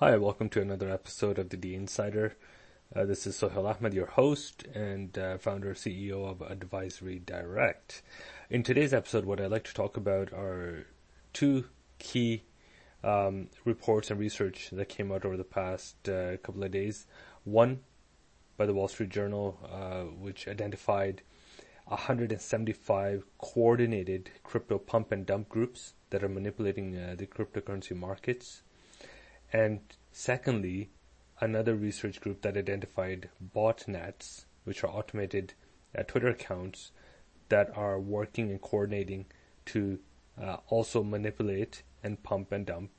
Hi, welcome to another episode of the D Insider. Uh, this is Sohail Ahmed, your host and uh, founder CEO of Advisory Direct. In today's episode, what I'd like to talk about are two key um, reports and research that came out over the past uh, couple of days. One by the Wall Street Journal, uh, which identified 175 coordinated crypto pump and dump groups that are manipulating uh, the cryptocurrency markets and secondly, another research group that identified botnets, which are automated uh, Twitter accounts that are working and coordinating to uh, also manipulate and pump and dump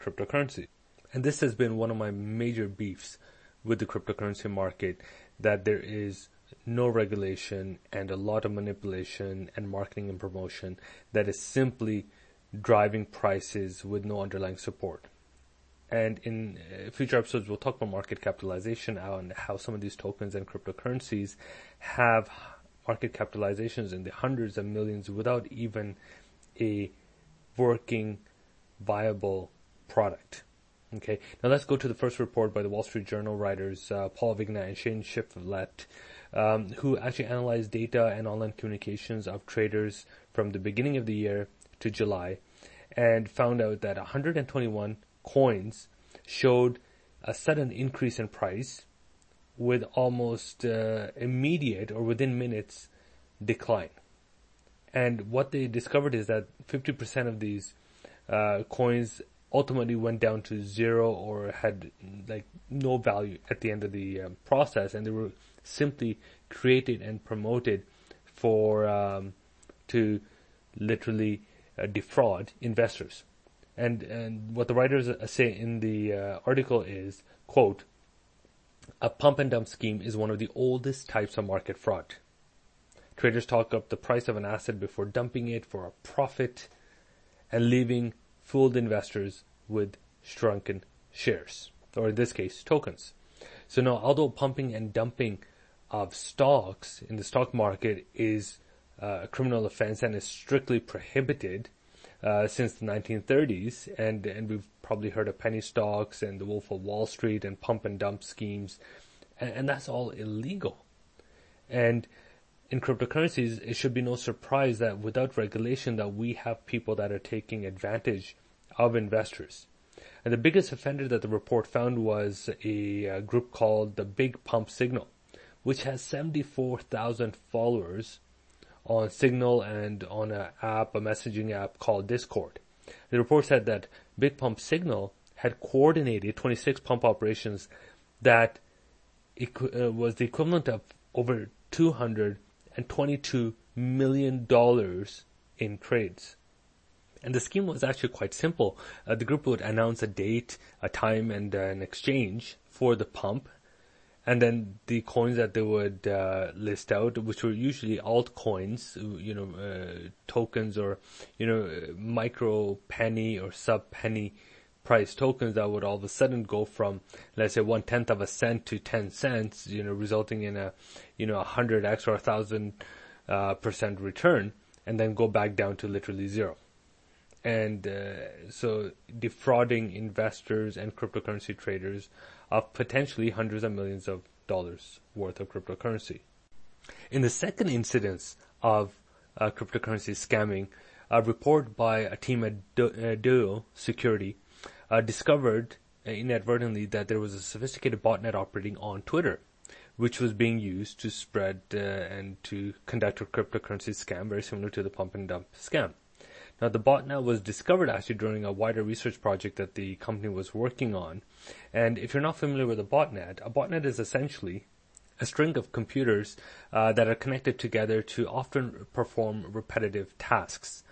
cryptocurrency. And this has been one of my major beefs with the cryptocurrency market that there is no regulation and a lot of manipulation and marketing and promotion that is simply driving prices with no underlying support. And in uh, future episodes, we'll talk about market capitalization and how some of these tokens and cryptocurrencies have market capitalizations in the hundreds of millions without even a working, viable product. Okay, now let's go to the first report by the Wall Street Journal writers uh, Paul Vigna and Shane Shifflett, um, who actually analyzed data and online communications of traders from the beginning of the year to July, and found out that 121 coins showed a sudden increase in price with almost uh, immediate or within minutes decline. And what they discovered is that 50% of these uh, coins ultimately went down to zero or had like no value at the end of the um, process, and they were simply created and promoted for um, to literally uh, defraud investors. And, and what the writers say in the uh, article is, quote, a pump and dump scheme is one of the oldest types of market fraud. Traders talk up the price of an asset before dumping it for a profit and leaving fooled investors with shrunken shares, or in this case, tokens. So now, although pumping and dumping of stocks in the stock market is uh, a criminal offense and is strictly prohibited, uh, since the 1930s, and and we've probably heard of penny stocks and the Wolf of Wall Street and pump and dump schemes, and, and that's all illegal. And in cryptocurrencies, it should be no surprise that without regulation, that we have people that are taking advantage of investors. And the biggest offender that the report found was a, a group called the Big Pump Signal, which has 74,000 followers on Signal and on an app, a messaging app called Discord. The report said that Big Pump Signal had coordinated 26 pump operations that uh, was the equivalent of over 222 million dollars in trades. And the scheme was actually quite simple. Uh, the group would announce a date, a time, and uh, an exchange for the pump, and then the coins that they would uh, list out, which were usually altcoins, you know, uh, tokens or you know, micro penny or sub penny price tokens that would all of a sudden go from, let's say, one tenth of a cent to ten cents, you know, resulting in a, you know, a hundred x or a thousand uh, percent return, and then go back down to literally zero. And uh, so defrauding investors and cryptocurrency traders of potentially hundreds of millions of dollars worth of cryptocurrency. In the second incidence of uh, cryptocurrency scamming, a report by a team at Duo Security uh, discovered uh, inadvertently that there was a sophisticated botnet operating on Twitter, which was being used to spread uh, and to conduct a cryptocurrency scam very similar to the pump and dump scam. Now, the botnet was discovered actually during a wider research project that the company was working on. And if you're not familiar with a botnet, a botnet is essentially a string of computers uh, that are connected together to often perform repetitive tasks,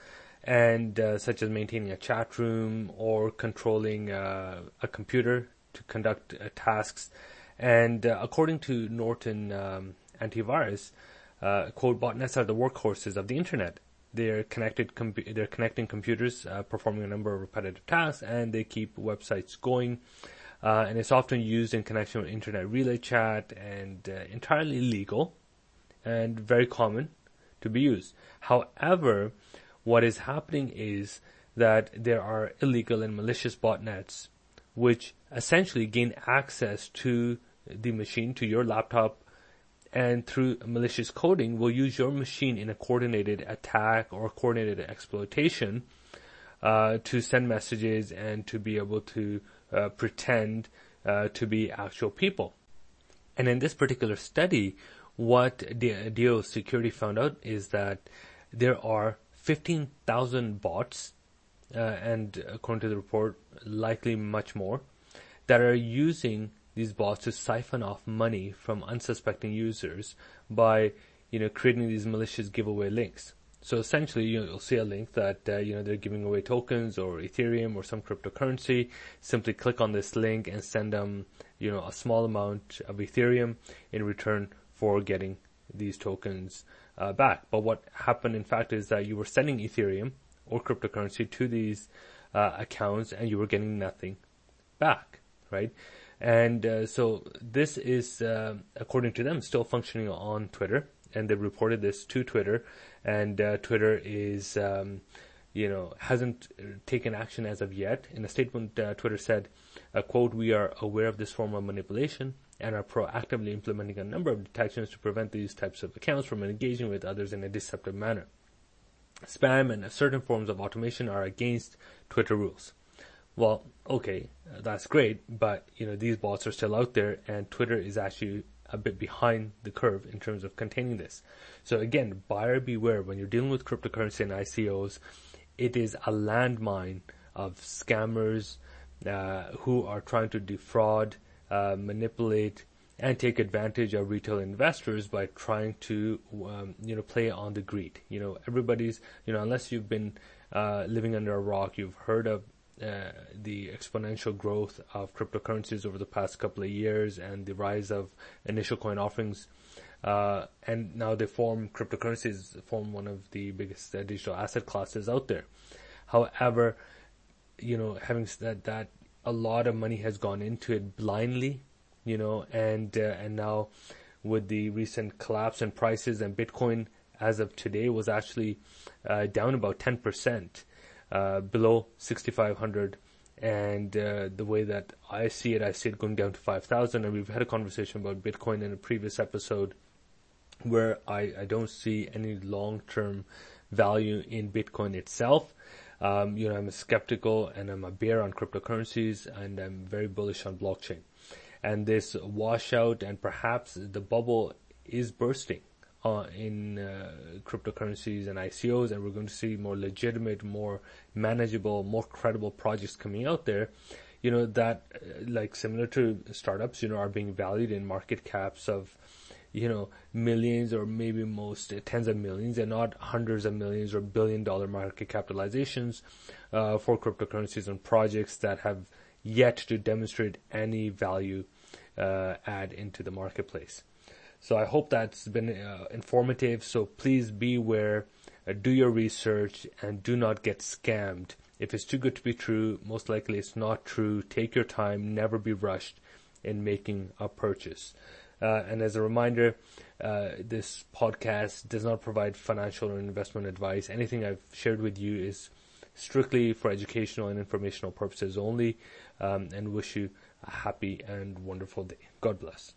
and uh, such as maintaining a chat room or controlling uh, a computer to conduct uh, tasks. And uh, according to Norton um, Antivirus, uh, quote, botnets are the workhorses of the internet they're connected. they're connecting computers, uh, performing a number of repetitive tasks, and they keep websites going. Uh, and it's often used in connection with internet relay chat and uh, entirely legal and very common to be used. However, what is happening is that there are illegal and malicious botnets which essentially gain access to the machine, to your laptop, and through malicious coding will use your machine in a coordinated attack or coordinated exploitation uh, to send messages and to be able to uh, pretend uh, to be actual people. And in this particular study, what the Duo Security found out is that there are 15,000 bots, uh, and according to the report, likely much more, that are using these bots to siphon off money from unsuspecting users by, you know, creating these malicious giveaway links. So essentially, you will see a link that uh, you know they're giving away tokens or Ethereum or some cryptocurrency. Simply click on this link and send them, you know, a small amount of Ethereum in return for getting these tokens uh, back. But what happened, in fact, is that you were sending Ethereum or cryptocurrency to these uh, accounts and you were getting nothing back, right? And uh, so this is, uh, according to them, still functioning on Twitter, and they reported this to Twitter, and uh, Twitter is, um, you know, hasn't taken action as of yet. In a statement, uh, Twitter said, "quote We are aware of this form of manipulation." And are proactively implementing a number of detections to prevent these types of accounts from engaging with others in a deceptive manner. Spam and certain forms of automation are against Twitter rules well, okay, that's great, but you know these bots are still out there, and Twitter is actually a bit behind the curve in terms of containing this. So again, buyer beware when you're dealing with cryptocurrency and ICOs. It is a landmine of scammers uh, who are trying to defraud, uh, manipulate, and take advantage of retail investors by trying to, um, you know, play on the greed. You know, everybody's, you know, unless you've been uh, living under a rock, you've heard of uh, the exponential growth of cryptocurrencies over the past couple of years and the rise of initial coin offerings. Uh, and now they form cryptocurrencies form one of the biggest uh, digital asset classes out there. However, you know, having said that, a lot of money has gone into it blindly, you know, and uh, and now with the recent collapse in prices and Bitcoin as of today was actually uh, down about ten percent uh, below 6,500. And uh, the way that I see it, I see it going down to 5,000. And we've had a conversation about Bitcoin in a previous episode where I, I don't see any long-term value in Bitcoin itself. Um, you know, I'm a skeptical and I'm a bear on cryptocurrencies and I'm very bullish on blockchain. And this washout and perhaps the bubble is bursting uh, in uh, cryptocurrencies and ICOs, and we're going to see more legitimate, more manageable, more credible projects coming out there. You know that, uh, like similar to startups, you know, are being valued in market caps of, you know, millions or maybe most uh, tens of millions, and not hundreds of millions or billion dollar market capitalizations uh, for cryptocurrencies and projects that have yet to demonstrate any value uh, add into the marketplace. So I hope that's been uh, informative. So please beware, uh, do your research, and do not get scammed. If it's too good to be true, most likely it's not true. Take your time, never be rushed in making a purchase. Uh, and as a reminder, uh, this podcast does not provide financial or investment advice. Anything I've shared with you is strictly for educational and informational purposes only. Um, and wish you a happy and wonderful day. God bless.